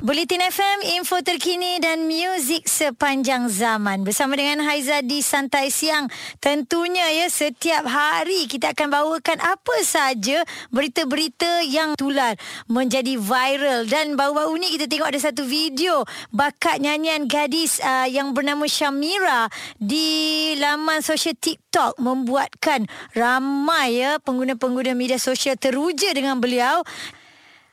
Bulletin FM, info terkini dan muzik sepanjang zaman. Bersama dengan Haiza di Santai Siang. Tentunya ya, setiap hari kita akan bawakan apa saja berita-berita yang tular menjadi viral. Dan baru-baru ni kita tengok ada satu video bakat nyanyian gadis uh, yang bernama Shamira di laman sosial TikTok membuatkan ramai ya pengguna-pengguna media sosial teruja dengan beliau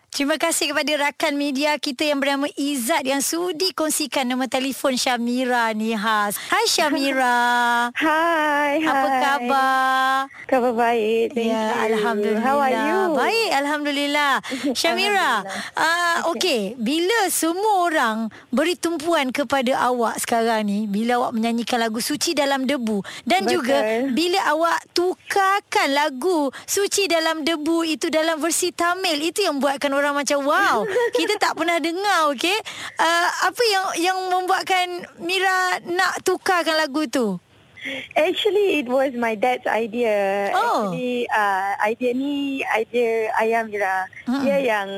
Terima kasih kepada rakan media kita yang bernama Izzat yang sudi kongsikan nombor telefon Syamira ni khas. Hai Syamira. Hai, Apa hai. khabar? Khabar baik. Thank ya, you. alhamdulillah. How are you? Baik, alhamdulillah. Syamira, uh, okey, bila semua orang beri tumpuan kepada awak sekarang ni, bila awak menyanyikan lagu Suci dalam Debu dan Betul. juga bila awak tukarkan lagu Suci dalam Debu itu dalam versi Tamil, itu yang buatkan orang macam wow, kita tak pernah dengar, okey? Uh, apa yang yang membuatkan Mira nak tukarkan lagu tu? Actually, it was my dad's idea. Oh. Actually, uh, idea ni idea ayah Mira. Mm-mm. Dia yang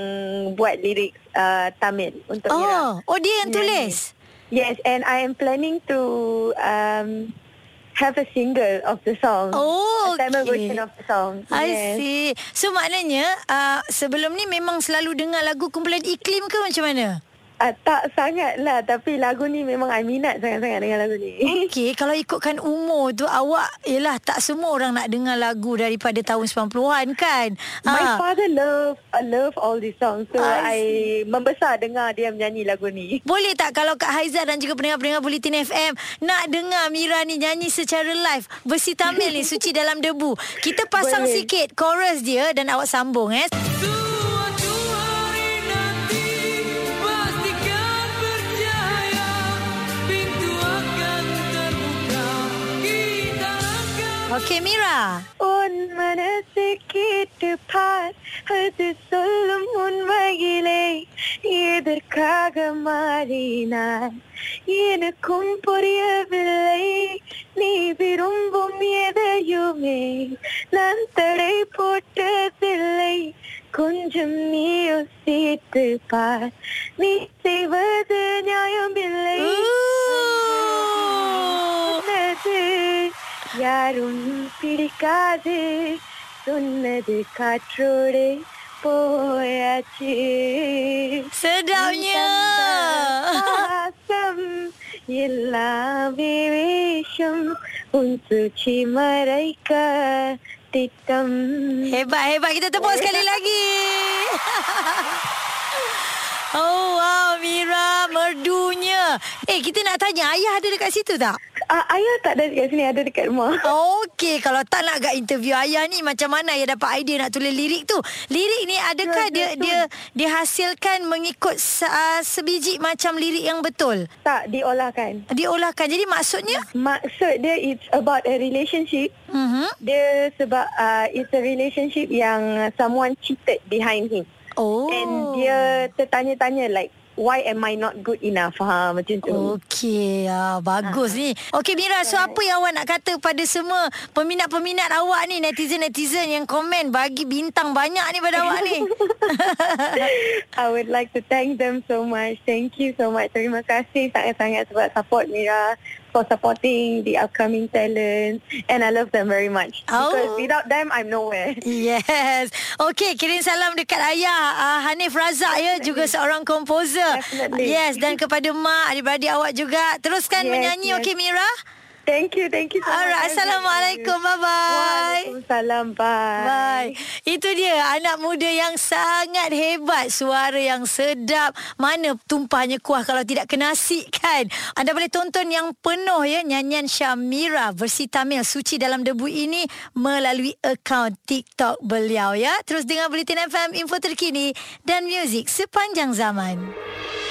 buat lirik uh, Tamil untuk Mira. Oh, oh dia yang tulis. Yes, and I am planning to um, have a single of the song. Oh, a Tamil okay. version of the song. I yes. see. So maknanya uh, sebelum ni memang selalu dengar lagu kumpulan iklim ke macam mana? Uh, tak sangat lah Tapi lagu ni memang I minat sangat-sangat dengan lagu ni Okey, kalau ikutkan umur tu awak yalah tak semua orang nak dengar lagu daripada tahun 90-an kan? My Ah. father love uh, love all these songs So I I, membesar dengar dia menyanyi lagu ni Boleh tak kalau Kak Haizat dan juga pendengar-pendengar Bulletin FM nak dengar Mira ni nyanyi secara live versi Tamil ni Suci dalam debu. Kita pasang Boleh. sikit chorus dia dan awak sambung eh. Suatu Okey Mira. உன் மனசுக்கு பார். அது சொல்லும் உண்மையிலே எதற்காக மாறினாய்? எனக்கும் புரியவில்லை. நீ விரும்பும் எதையுமே நான் தடை போட்டதில்லை. கொஞ்சம் நீ யோசித்து பார். நீ செய்வது நியாயமில்லை. யாரும் பிடிக்காது சொன்னது காற்றோடு போயாச்சு Sedapnya. பாசம் எல்லாமே வேஷம் உன் சூழ்ச்சி மறைக்க திட்டம் Hebat, hebat. Kita tepuk sekali lagi. Oh wow Mira merdunya Eh kita nak tanya Ayah ada dekat situ tak? Ah, ayah tak ada dekat sini ada dekat rumah Okey Kalau tak nak agak interview ayah ni Macam mana ayah dapat idea nak tulis lirik tu Lirik ni adakah Ya, dia betul. dia dihasilkan mengikut uh, sebiji macam lirik yang betul? tak diolahkan Diolahkan Jadi maksudnya maksud dia it's about a relationship uh-huh. Dia sebab uh, it's a relationship yang someone cheated behind him. Oh And dia tertanya-tanya like why am I not good enough? Ha macam tu. Okey, ah, bagus ni. Okey Mira, so apa yang awak nak kata pada semua peminat-peminat awak ni, netizen-netizen yang komen bagi bintang banyak ni pada awak ni. I would like to thank them so much. Thank you so much. Terima kasih sangat-sangat sebab support Mira for supporting the upcoming talent and I love them very much. Oh. Because without them I'm nowhere. Yes. Okey, kirim salam dekat ayah uh, Hanif Razak ya, juga seorang komposer. Definitely. Yes, dan kepada mak, adik-beradik awak juga. Teruskan Yes, menyanyi yes. okey Mira. Thank you, thank you so Alright. Assalamualaikum. Bye-bye. Waalaikumsalam. Bye. Bye. Itu dia anak muda yang sangat hebat. Suara yang sedap. Mana tumpahnya kuah kalau tidak kena nasi kan? Anda boleh tonton yang penuh ya nyanyian Syamira versi Tamil Suci dalam debu ini melalui akaun TikTok beliau ya. Terus dengar Bulletin FM info terkini dan muzik sepanjang zaman.